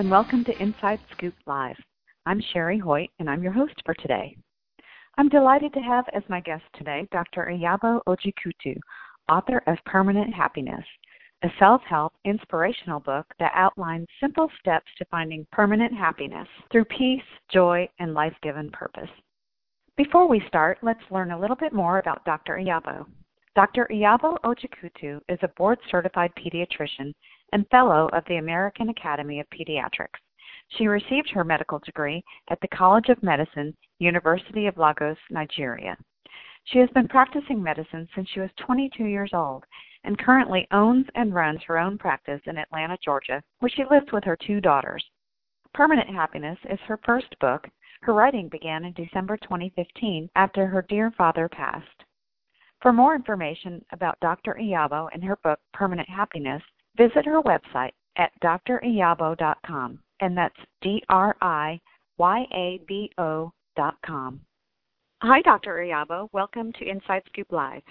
And welcome to Inside Scoop Live. I'm Sherry Hoyt, and I'm your host for today. I'm delighted to have as my guest today Dr. Iyabo Ojikutu, author of Permanent Happiness, a self help inspirational book that outlines simple steps to finding permanent happiness through peace, joy, and life given purpose. Before we start, let's learn a little bit more about Dr. Iyabo. Dr. Iyabo Ojikutu is a board certified pediatrician and fellow of the American Academy of Pediatrics. She received her medical degree at the College of Medicine, University of Lagos, Nigeria. She has been practicing medicine since she was 22 years old and currently owns and runs her own practice in Atlanta, Georgia, where she lives with her two daughters. Permanent Happiness is her first book her writing began in December 2015 after her dear father passed. For more information about Dr. Iyabo and her book Permanent Happiness, visit her website at driyabo.com, and that's D R I Y A B O.com. Hi, Dr. Iyabo. Welcome to Inside Scoop Live.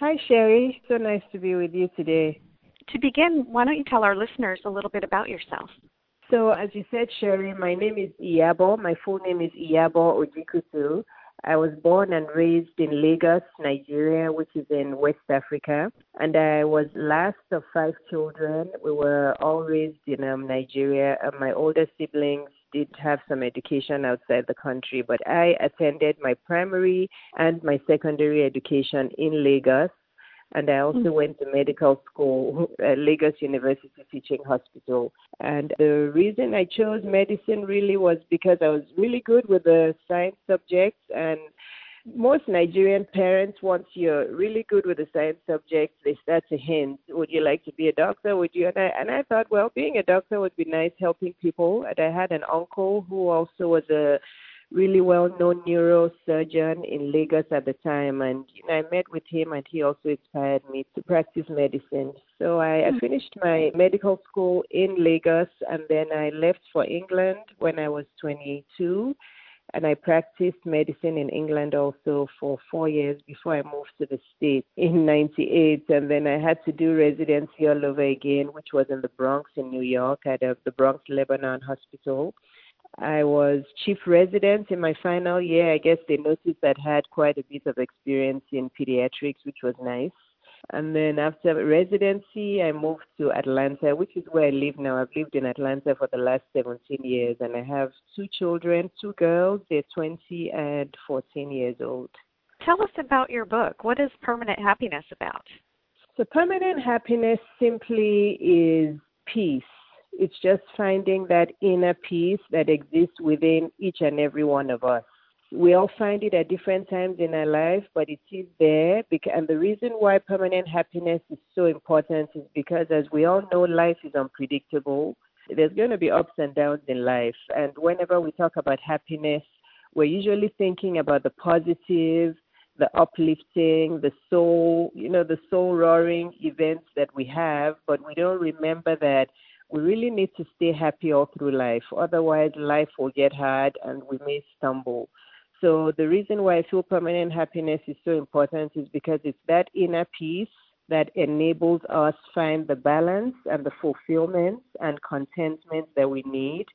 Hi, Sherry. So nice to be with you today. To begin, why don't you tell our listeners a little bit about yourself? So, as you said, Sherry, my name is Iyabo. My full name is Iyabo Ojikutu. I was born and raised in Lagos, Nigeria, which is in West Africa. And I was last of five children. We were all raised in um, Nigeria. And my older siblings did have some education outside the country, but I attended my primary and my secondary education in Lagos and I also mm-hmm. went to medical school at Lagos University Teaching Hospital. And the reason I chose medicine really was because I was really good with the science subjects and most Nigerian parents, once you're really good with the science subjects, they start to hint, would you like to be a doctor? Would you? And I, and I thought, well, being a doctor would be nice, helping people. And I had an uncle who also was a really well-known neurosurgeon in Lagos at the time, and you know, I met with him, and he also inspired me to practice medicine. So I, I hmm. finished my medical school in Lagos, and then I left for England when I was 22, and I practiced medicine in England also for four years before I moved to the States in 98. And then I had to do residency all over again, which was in the Bronx in New York at uh, the Bronx Lebanon Hospital. I was chief resident in my final year. I guess they noticed that I'd had quite a bit of experience in pediatrics, which was nice. And then after residency, I moved to Atlanta, which is where I live now. I've lived in Atlanta for the last 17 years, and I have two children, two girls. They're 20 and 14 years old. Tell us about your book. What is Permanent Happiness about? So, Permanent Happiness simply is peace it's just finding that inner peace that exists within each and every one of us. We all find it at different times in our life, but it is there. And the reason why permanent happiness is so important is because, as we all know, life is unpredictable. There's going to be ups and downs in life. And whenever we talk about happiness, we're usually thinking about the positive, the uplifting, the soul, you know, the soul roaring events that we have, but we don't remember that we really need to stay happy all through life. Otherwise, life will get hard and we may stumble. So, the reason why I feel permanent happiness is so important is because it's that inner peace that enables us find the balance and the fulfillment and contentment that we need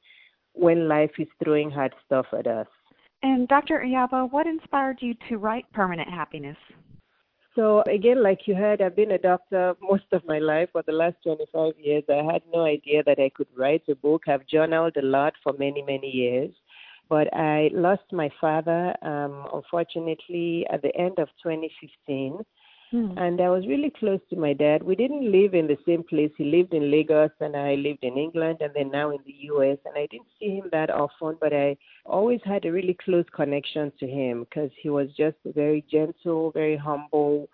when life is throwing hard stuff at us. And Dr. Iyabo, what inspired you to write Permanent Happiness? So again, like you heard, I've been a doctor most of my life for the last 25 years. I had no idea that I could write a book. I've journaled a lot for many, many years. But I lost my father, um, unfortunately, at the end of 2015. Hmm. And I was really close to my dad. We didn't live in the same place. He lived in Lagos and I lived in England and then now in the US. And I didn't see him that often, but I always had a really close connection to him because he was just a very gentle, very humble,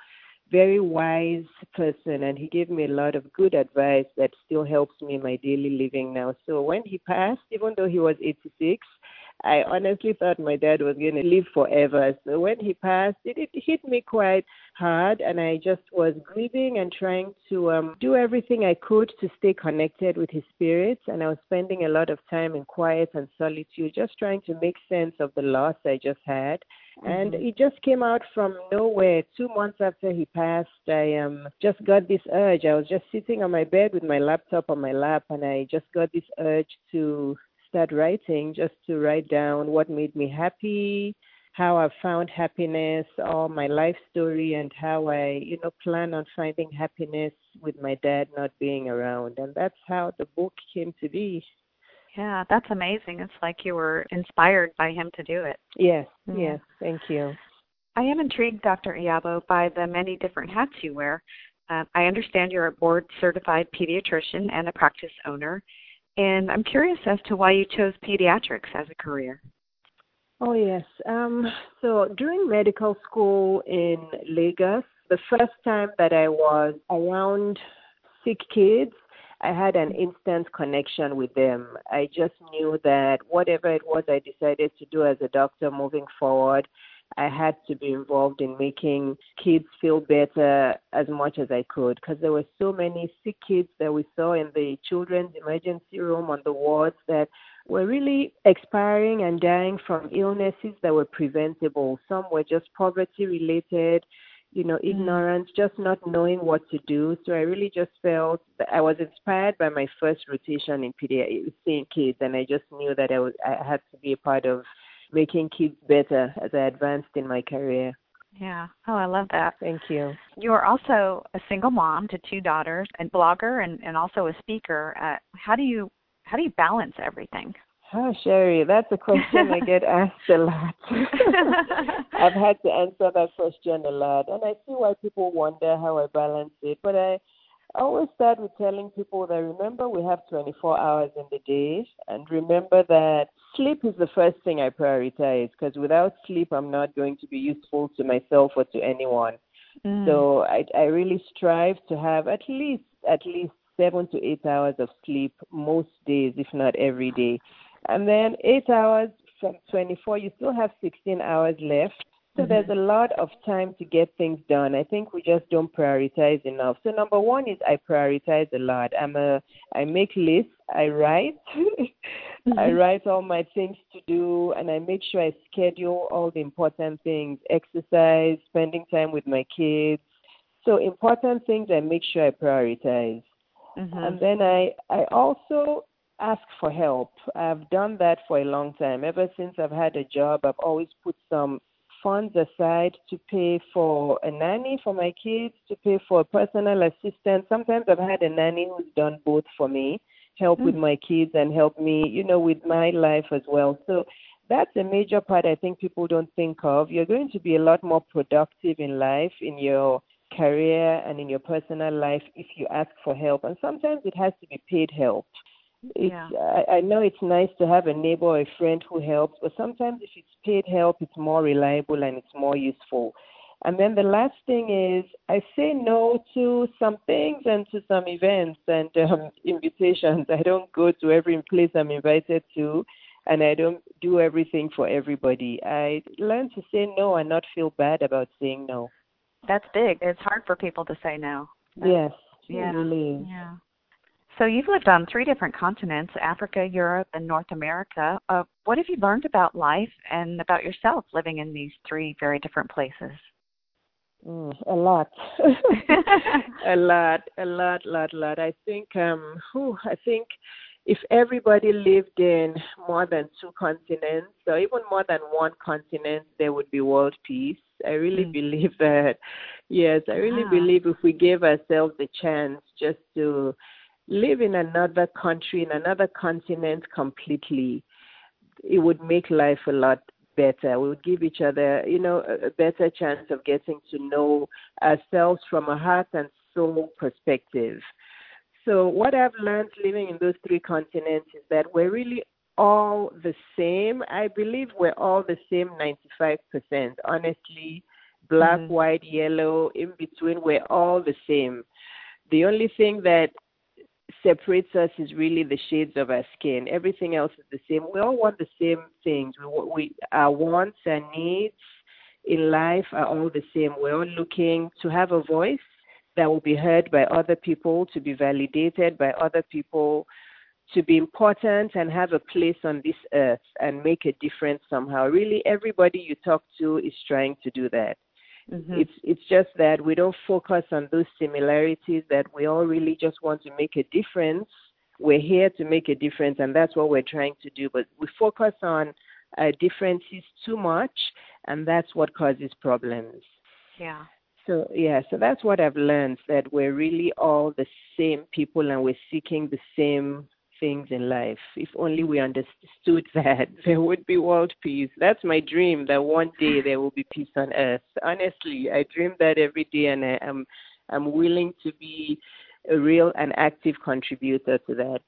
very wise person. And he gave me a lot of good advice that still helps me in my daily living now. So when he passed, even though he was 86, I honestly thought my dad was going to live forever. So when he passed, it, it hit me quite hard, and I just was grieving and trying to um, do everything I could to stay connected with his spirit. And I was spending a lot of time in quiet and solitude, just trying to make sense of the loss I just had. And mm-hmm. it just came out from nowhere. Two months after he passed, I um just got this urge. I was just sitting on my bed with my laptop on my lap, and I just got this urge to start writing, just to write down what made me happy, how I found happiness, all my life story, and how I, you know, plan on finding happiness with my dad not being around. And that's how the book came to be. Yeah, that's amazing. It's like you were inspired by him to do it. Yes, mm. yes. Thank you. I am intrigued, Dr. Iyabo, by the many different hats you wear. Uh, I understand you're a board certified pediatrician and a practice owner, and I'm curious as to why you chose pediatrics as a career. Oh, yes. Um, so during medical school in Lagos, the first time that I was around sick kids, I had an instant connection with them. I just knew that whatever it was I decided to do as a doctor moving forward, I had to be involved in making kids feel better as much as I could because there were so many sick kids that we saw in the children's emergency room on the wards that were really expiring and dying from illnesses that were preventable. Some were just poverty related, you know, mm. ignorance, just not knowing what to do. So I really just felt that I was inspired by my first rotation in pediatrics, seeing kids, and I just knew that I was I had to be a part of making kids better as I advanced in my career. Yeah. Oh, I love that. Thank you. You are also a single mom to two daughters, and blogger, and, and also a speaker. Uh, how do you how do you balance everything? Oh, Sherry, that's a question I get asked a lot. I've had to answer that question a lot, and I see why people wonder how I balance it. But I always start with telling people that remember we have 24 hours in the day, and remember that sleep is the first thing I prioritize because without sleep, I'm not going to be useful to myself or to anyone. Mm. So I, I really strive to have at least at least seven to eight hours of sleep most days, if not every day. And then eight hours from 24, you still have 16 hours left. So mm-hmm. there's a lot of time to get things done. I think we just don't prioritize enough. So number one is I prioritize a lot. I'm a I make lists, I write, mm-hmm. I write all my things to do, and I make sure I schedule all the important things: exercise, spending time with my kids. So important things I make sure I prioritize. Mm-hmm. And then I I also ask for help. I've done that for a long time. Ever since I've had a job, I've always put some funds aside to pay for a nanny for my kids, to pay for a personal assistant. Sometimes I've had a nanny who's done both for me, help mm. with my kids and help me, you know, with my life as well. So that's a major part I think people don't think of. You're going to be a lot more productive in life, in your career, and in your personal life if you ask for help. And sometimes it has to be paid help. It's, yeah. I, I know it's nice to have a neighbor or a friend who helps, but sometimes if it's paid help, it's more reliable and it's more useful. And then the last thing is I say no to some things and to some events and um, invitations. I don't go to every place I'm invited to, and I don't do everything for everybody. I learn to say no and not feel bad about saying no. That's big. It's hard for people to say no. yes, yeah. really. Yeah. So you've lived on three different continents Africa, Europe, and North America. Uh, what have you learned about life and about yourself living in these three very different places? Mm, a lot, a lot, a lot, lot, lot. I think, um, whew, I think if everybody lived in more than two continents, or even more than one continent, there would be world peace. I really mm. believe that. Yes, I really believe if we gave ourselves the chance just to live in another country, in another continent completely, it would make life a lot better. We would give each other, you know, a, better chance of getting to know ourselves from a heart and soul perspective. So, what I've learned living in those three continents is that we're really all the same. I believe we're all the same 95%. Honestly, black, mm-hmm. white, yellow, in between, we're all the same. The only thing that separates us is really the shades of our skin. Everything else is the same. We all want the same things. We, we our wants and needs in life are all the same. We're all looking to have a voice that will be heard by other people, to be validated by other people, to be important and have a place on this earth and make a difference somehow. Really, everybody you talk to is trying to do that. Mm-hmm. It's it's just that we don't focus on those similarities. That we all really just want to make a difference. We're here to make a difference, and that's what we're trying to do. But we focus on uh, differences too much, and that's what causes problems. Yeah. So yeah, so that's what I've learned that we're really all the same people and we're seeking the same things in life. If only we understood that, there would be world peace. That's my dream that one day there will be peace on earth. Honestly, I dream that every day and I am I'm willing to be a real and active contributor to that.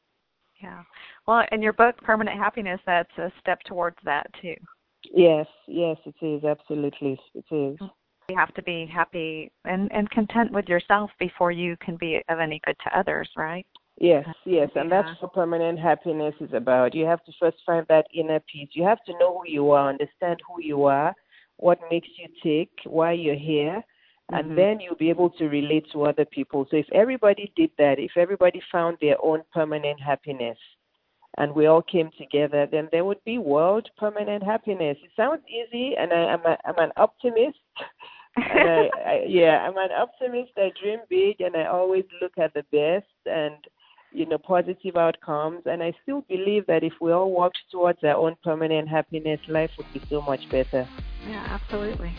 Yeah. Well, in your book Permanent Happiness that's a step towards that too. Yes, yes, it is absolutely. It is. You have to be happy and and content with yourself before you can be of any good to others, right? Yes, yes, and yeah. that's what permanent happiness is about. You have to first find that inner peace. You have to know who you are, understand who you are, what makes you tick, why you're here, and mm-hmm. then you'll be able to relate to other people. So if everybody did that, if everybody found their own permanent happiness, and we all came together, then there would be world permanent happiness. It sounds easy, and I, am a, I'm an optimist. I, I, yeah, I'm an optimist. I dream big, and I always look at the best and you know, positive outcomes. And I still believe that if we all worked towards our own permanent happiness, life would be so much better. Yeah, absolutely.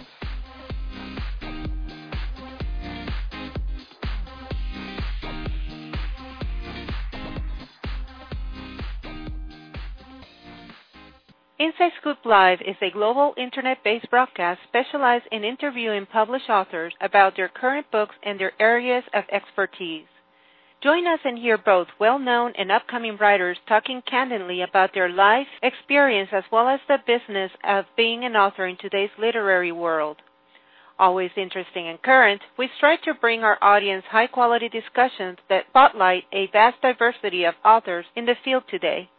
Inside Scoop Live is a global internet based broadcast specialized in interviewing published authors about their current books and their areas of expertise. Join us and hear both well known and upcoming writers talking candidly about their life experience as well as the business of being an author in today's literary world. Always interesting and current, we strive to bring our audience high quality discussions that spotlight a vast diversity of authors in the field today.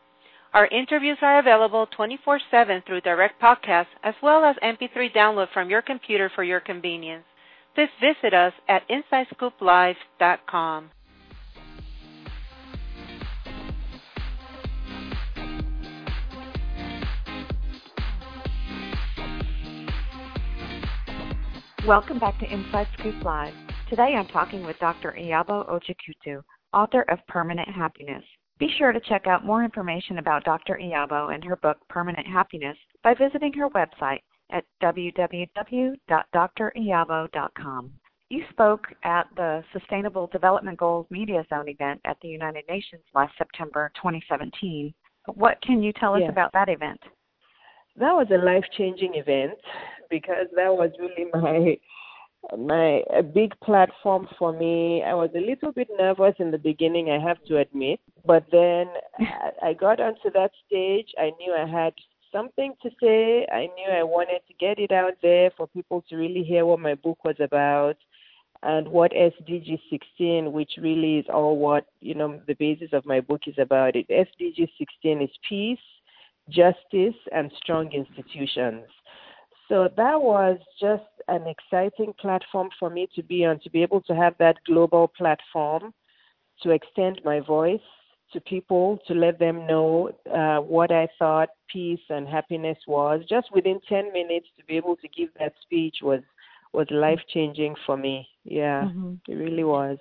Our interviews are available 24 7 through direct podcasts as well as MP3 download from your computer for your convenience. Please visit us at InsideScoopLive.com. Welcome back to Inside Scoop Live. Today I'm talking with Dr. Iyabo Ojikutu, author of Permanent Happiness. Be sure to check out more information about Dr. Iyabo and her book Permanent Happiness by visiting her website at www.driyabo.com. You spoke at the Sustainable Development Goals Media Zone event at the United Nations last September 2017. What can you tell us yes. about that event? That was a life changing event because that was really my my a big platform for me. I was a little bit nervous in the beginning, I have to admit, but then I got onto that stage. I knew I had something to say. I knew I wanted to get it out there for people to really hear what my book was about and what SDG 16, which really is all what, you know, the basis of my book is about. It SDG 16 is peace, justice, and strong institutions. So that was just an exciting platform for me to be on, to be able to have that global platform to extend my voice to people, to let them know uh, what I thought peace and happiness was. Just within 10 minutes to be able to give that speech was was life changing for me. Yeah, mm-hmm. it really was.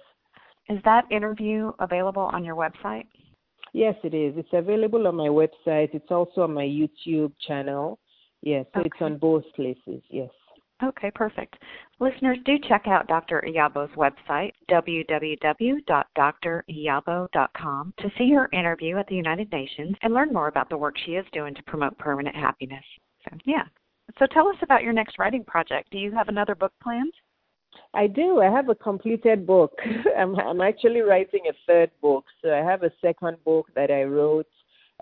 Is that interview available on your website? Yes, it is. It's available on my website. It's also on my YouTube channel. Yes, so okay. it's on both places, yes. Okay, perfect. Listeners, do check out Dr. Iyabo's website, www.driyabo.com, to see her interview at the United Nations and learn more about the work she is doing to promote permanent happiness. So, yeah. So, tell us about your next writing project. Do you have another book planned? I do. I have a completed book. I'm, I'm actually writing a third book. So, I have a second book that I wrote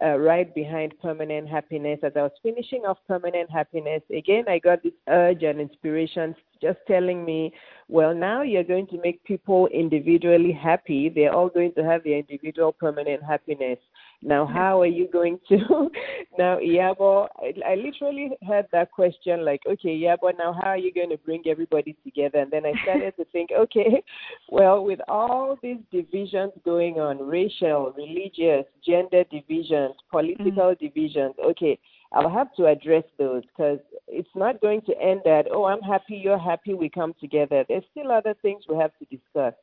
uh, right behind permanent happiness. As I was finishing off permanent happiness, again, I got this urge and inspiration just telling me, well, now you're going to make people individually happy. They're all going to have their individual permanent happiness. Now, how are you going to? now, Yabo, I, I literally had that question like, okay, Yabo, now how are you going to bring everybody together? And then I started to think, okay, well, with all these divisions going on, racial, religious, gender divisions, political mm-hmm. divisions, okay, I'll have to address those because it's not going to end at, oh, I'm happy, you're happy, we come together. There's still other things we have to discuss.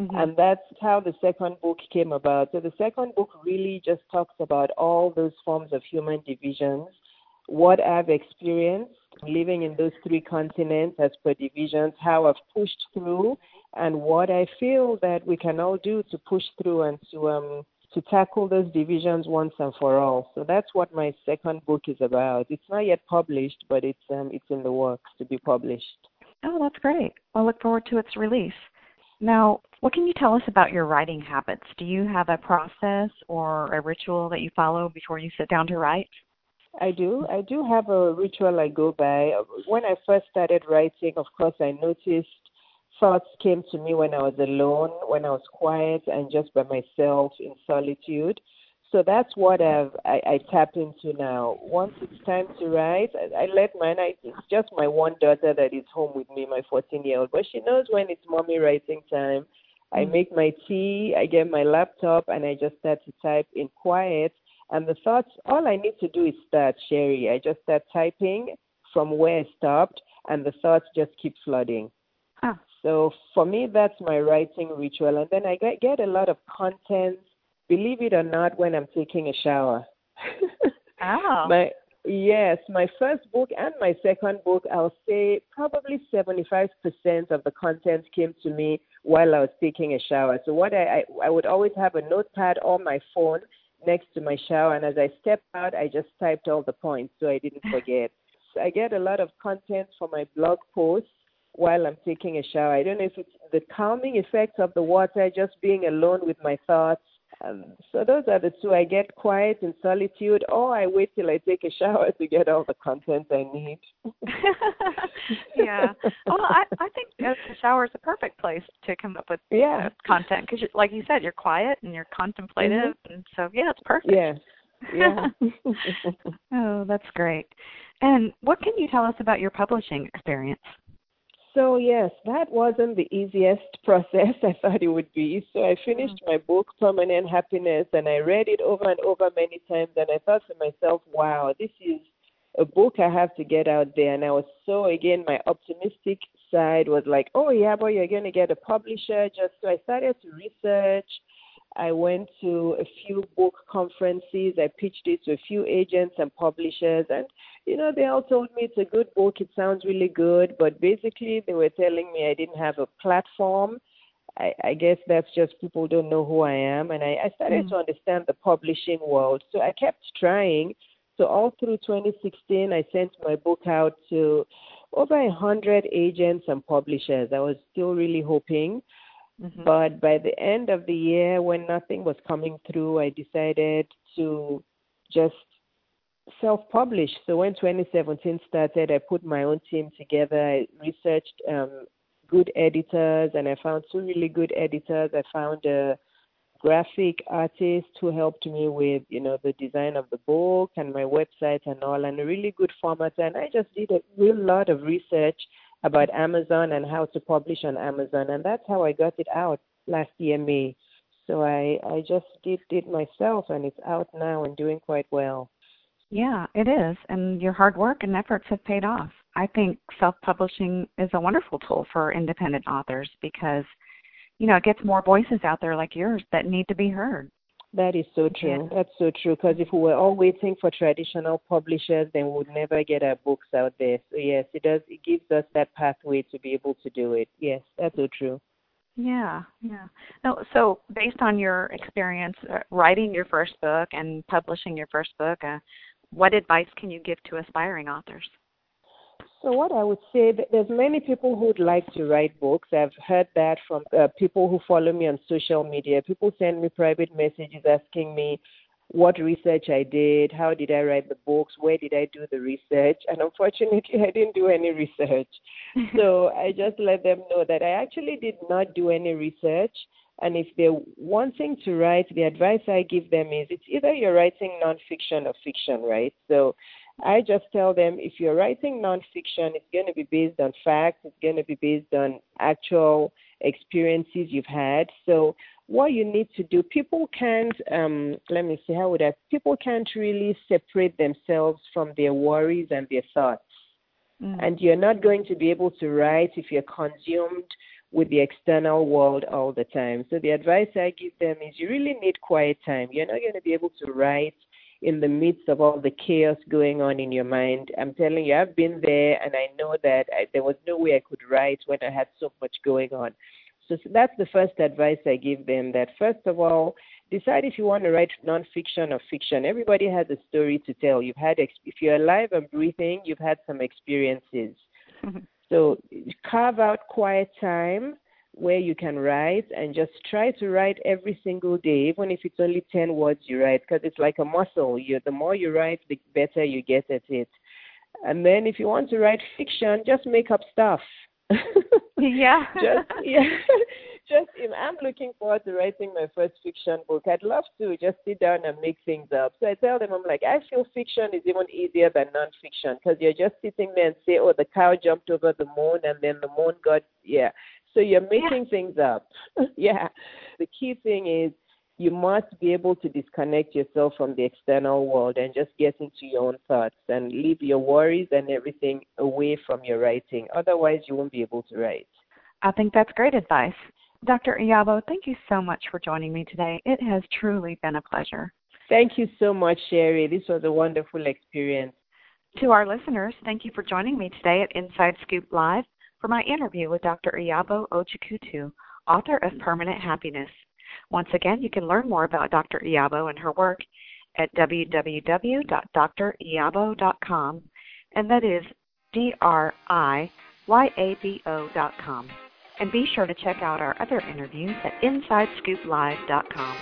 Mm-hmm. And that's how the second book came about. So the second book really just talks about all those forms of human divisions, what I've experienced living in those three continents as per divisions, how I've pushed through, and what I feel that we can all do to push through and to um, to tackle those divisions once and for all. So that's what my second book is about. It's not yet published, but it's um, it's in the works to be published. Oh, that's great. I'll look forward to its release. Now, what can you tell us about your writing habits? Do you have a process or a ritual that you follow before you sit down to write? I do. I do have a ritual I go by. When I first started writing, of course, I noticed thoughts came to me when I was alone, when I was quiet and just by myself in solitude. So that's what I've, I, I tap into now. Once it's time to write, I, I let my, I, it's just my one daughter that is home with me, my 14 year old, but she knows when it's mommy writing time. I mm. make my tea, I get my laptop, and I just start to type in quiet. And the thoughts, all I need to do is start, Sherry. I just start typing from where I stopped, and the thoughts just keep flooding. Ah. So for me, that's my writing ritual. And then I get, get a lot of content, believe it or not, when I'm taking a shower. oh. my, yes, my first book and my second book, I'll say probably 75% of the content came to me while I was taking a shower. So what I, I, I would always have a notepad on my phone next to my shower. And as I stepped out, I just typed all the points so I didn't forget. So I get a lot of content for my blog posts while I'm taking a shower. I don't know if it's the calming effects of the water, just being alone with my thoughts. Um, so those are the two. I get quiet in solitude, or I wait till I take a shower to get all the content I need. yeah. Well, I I think the shower is the perfect place to come up with yeah. Uh, content because, like you said, you're quiet and you're contemplative, mm-hmm. and so yeah, it's perfect. Yeah. Yeah. oh, that's great. And what can you tell us about your publishing experience? So, yes, that wasn't the easiest process I thought it would be. So, I finished mm. my book, Permanent Happiness, and I read it over and over many times. And I thought to myself, wow, this is a book I have to get out there. And I was so, again, my optimistic side was like, oh, Iyabo, you're going to get a publisher. Just so I started to research I went to a few book conferences. I pitched it to a few agents and publishers, and you know they all told me it's a good book. It sounds really good, but basically they were telling me I didn't have a platform. I, I guess that's just people don't know who I am, and I, I started mm-hmm. to understand the publishing world. So I kept trying. So all through 2016, I sent my book out to over a hundred agents and publishers. I was still really hoping. Mm-hmm. But by the end of the year, when nothing was coming through, I decided to just self publish. So when 2017 started, I put my own team together. I researched um, good editors, and I found two really good editors. I found a graphic artist who helped me with, you know, the design of the book and my website and all, and a really good format. And I just did a real lot of research about Amazon and how to publish on Amazon, and that's how I got it out last year May. So I I just did it myself, and it's out now and doing quite well. Yeah, it is, and your hard work and efforts have paid off. I think self-publishing is a wonderful tool for independent authors because, you know, it gets more voices out there like yours that need to be heard. That is so true. Yeah. That's so true. Because if we were all waiting for traditional publishers, then we would never get our books out there. So yes, it does. It gives us that pathway to be able to do it. Yes, that's so true. Yeah, yeah. No, so based on your experience uh, writing your first book and publishing your first book, uh, what advice can you give to aspiring authors? So what I would say, that there's many people who'd like to write books. I've heard that from uh, people who follow me on social media. People send me private messages asking me, what research I did, how did I write the books, where did I do the research. And unfortunately, I didn't do any research. so I just let them know that I actually did not do any research. And if they're wanting to write, the advice I give them is it's either you're writing nonfiction or fiction, right? So I just tell them if you're writing nonfiction, it's going to be based on facts, it's going to be based on actual experiences you've had. So what you need to do, people can't, um, let me see, how would I, people can't really separate themselves from their worries and their thoughts. Mm. And you're not going to be able to write if you're consumed with the external world all the time. So the advice I give them is you really need quiet time. You're not going to be able to write in the midst of all the chaos going on in your mind. I'm telling you, I've been there and I know that I, there was no way I could write when I had so much going on. So, so that's the first advice I give them that first of all, decide if you want to write nonfiction or fiction. Everybody has a story to tell. You've had, if you're alive and breathing, you've had some experiences. Mm-hmm. So carve out quiet time where you can write and just try to write every single day, even if it's only 10 words you write, because it's like a muscle. You, the more you write, the better you get at it. And then if you want to write fiction, just make up stuff. yeah. just, yeah. just I'm looking forward to writing my first fiction book. I'd love to just sit down and make things up. So I tell them, I'm like, I feel fiction is even easier than nonfiction because you're just sitting there and say, oh, the cow jumped over the moon and then the moon got, yeah. So you're making yeah. things up. yeah. The key thing is you must be able to disconnect yourself from the external world and just get into your own thoughts and leave your worries and everything away from your writing. Otherwise, you won't be able to write. I think that's great advice. Dr. Iyabo, thank you so much for joining me today. It has truly been a pleasure. Thank you so much, Sherry. This was a wonderful experience. To our listeners, thank you for joining me today at Inside Scoop Live for my interview with Dr. Iyabo Ojikutu, author of Permanent Happiness. Once again, you can learn more about Dr. Iyabo and her work at www.driyabo.com, and that is D R I Y A B O.com. And be sure to check out our other interviews at InsideScoopLive.com.